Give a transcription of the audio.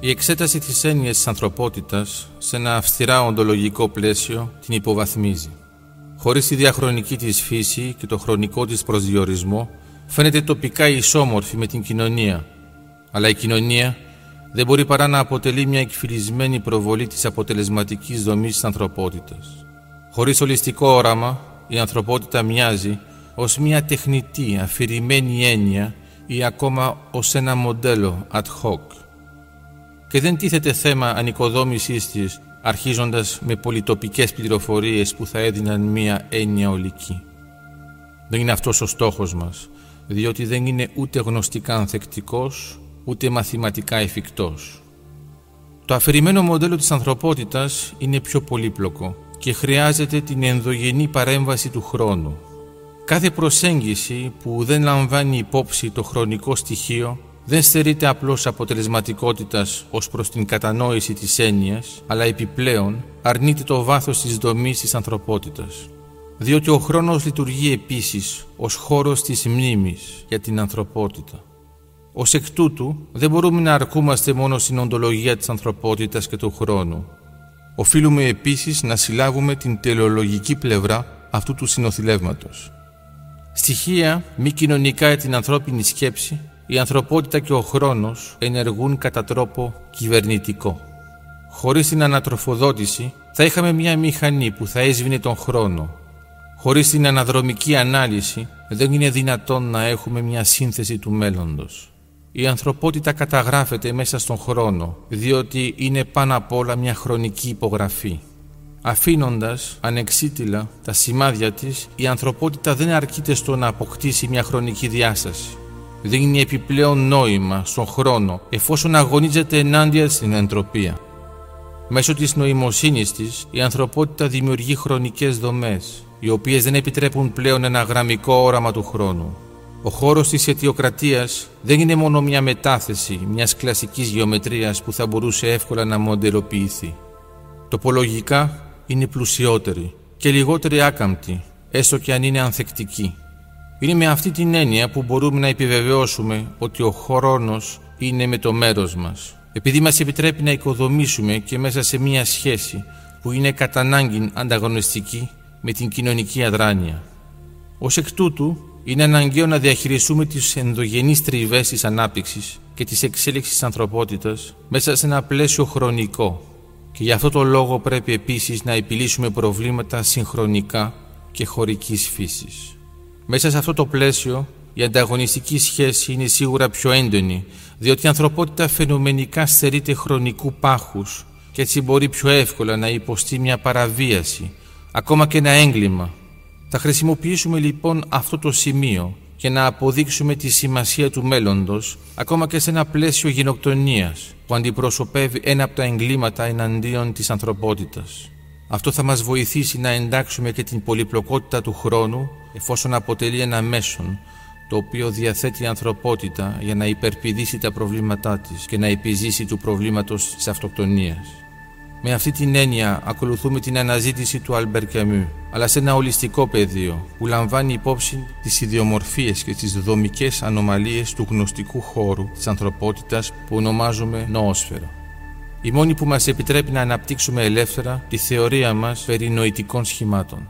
Η εξέταση της έννοιας της ανθρωπότητας σε ένα αυστηρά οντολογικό πλαίσιο την υποβαθμίζει. Χωρίς τη διαχρονική της φύση και το χρονικό της προσδιορισμό φαίνεται τοπικά ισόμορφη με την κοινωνία, αλλά η κοινωνία δεν μπορεί παρά να αποτελεί μια εκφυλισμένη προβολή της αποτελεσματικής δομής της ανθρωπότητας. Χωρίς ολιστικό όραμα, η ανθρωπότητα μοιάζει ως μια τεχνητή, αφηρημένη έννοια ή ακόμα ως ένα μοντέλο ad hoc. Και δεν τίθεται θέμα ανοικοδόμησής της αρχίζοντας με πολυτοπικές πληροφορίες που θα έδιναν μία έννοια ολική. Δεν είναι αυτός ο στόχος μας, διότι δεν είναι ούτε γνωστικά ανθεκτικός, ούτε μαθηματικά εφικτός. Το αφηρημένο μοντέλο της ανθρωπότητας είναι πιο πολύπλοκο και χρειάζεται την ενδογενή παρέμβαση του χρόνου. Κάθε προσέγγιση που δεν λαμβάνει υπόψη το χρονικό στοιχείο δεν στερείται απλώς αποτελεσματικότητας ως προς την κατανόηση της έννοιας, αλλά επιπλέον αρνείται το βάθος της δομής της ανθρωπότητας. Διότι ο χρόνος λειτουργεί επίσης ως χώρος της μνήμης για την ανθρωπότητα. Ω εκ τούτου, δεν μπορούμε να αρκούμαστε μόνο στην οντολογία της ανθρωπότητας και του χρόνου. Οφείλουμε επίσης να συλλάβουμε την τελεολογική πλευρά αυτού του συνοθηλεύματος. Στοιχεία μη κοινωνικά για την ανθρώπινη σκέψη, η ανθρωπότητα και ο χρόνος ενεργούν κατά τρόπο κυβερνητικό. Χωρίς την ανατροφοδότηση θα είχαμε μια μηχανή που θα έσβηνε τον χρόνο. Χωρίς την αναδρομική ανάλυση δεν είναι δυνατόν να έχουμε μια σύνθεση του μέλλοντος. Η ανθρωπότητα καταγράφεται μέσα στον χρόνο, διότι είναι πάνω απ' όλα μια χρονική υπογραφή. Αφήνοντας ανεξίτηλα τα σημάδια της, η ανθρωπότητα δεν αρκείται στο να αποκτήσει μια χρονική διάσταση. Δίνει επιπλέον νόημα στον χρόνο εφόσον αγωνίζεται ενάντια στην εντροπία. Μέσω της νοημοσύνης της, η ανθρωπότητα δημιουργεί χρονικές δομές, οι οποίες δεν επιτρέπουν πλέον ένα γραμμικό όραμα του χρόνου. Ο χώρος της αιτιοκρατίας δεν είναι μόνο μια μετάθεση μιας κλασικής γεωμετρίας που θα μπορούσε εύκολα να μοντελοποιηθεί. Τοπολογικά είναι πλουσιότερη και λιγότερη άκαμπτη, έστω και αν είναι ανθεκτική. Είναι με αυτή την έννοια που μπορούμε να επιβεβαιώσουμε ότι ο χρόνος είναι με το μέρος μας, επειδή μας επιτρέπει να οικοδομήσουμε και μέσα σε μια σχέση που είναι κατά ανάγκη ανταγωνιστική με την κοινωνική αδράνεια. Ως εκ τούτου, είναι αναγκαίο να διαχειριστούμε τις ενδογενείς τριβές της ανάπτυξης και της εξέλιξης της ανθρωπότητας μέσα σε ένα πλαίσιο χρονικό και γι' αυτό το λόγο πρέπει επίσης να επιλύσουμε προβλήματα συγχρονικά και χωρικής φύσης. Μέσα σε αυτό το πλαίσιο η ανταγωνιστική σχέση είναι σίγουρα πιο έντονη διότι η ανθρωπότητα φαινομενικά στερείται χρονικού πάχους και έτσι μπορεί πιο εύκολα να υποστεί μια παραβίαση, ακόμα και ένα έγκλημα θα χρησιμοποιήσουμε λοιπόν αυτό το σημείο για να αποδείξουμε τη σημασία του μέλλοντος ακόμα και σε ένα πλαίσιο γενοκτονίας που αντιπροσωπεύει ένα από τα εγκλήματα εναντίον της ανθρωπότητας. Αυτό θα μας βοηθήσει να εντάξουμε και την πολυπλοκότητα του χρόνου εφόσον αποτελεί ένα μέσον το οποίο διαθέτει η ανθρωπότητα για να υπερπηδήσει τα προβλήματά της και να επιζήσει του προβλήματος της αυτοκτονίας. Με αυτή την έννοια ακολουθούμε την αναζήτηση του Αλμπερ Καμιού, αλλά σε ένα ολιστικό πεδίο που λαμβάνει υπόψη τις ιδιομορφίες και τις δομικές ανομαλίες του γνωστικού χώρου της ανθρωπότητας που ονομάζουμε νοόσφαιρο. Η μόνη που μας επιτρέπει να αναπτύξουμε ελεύθερα τη θεωρία μας περί νοητικών σχημάτων.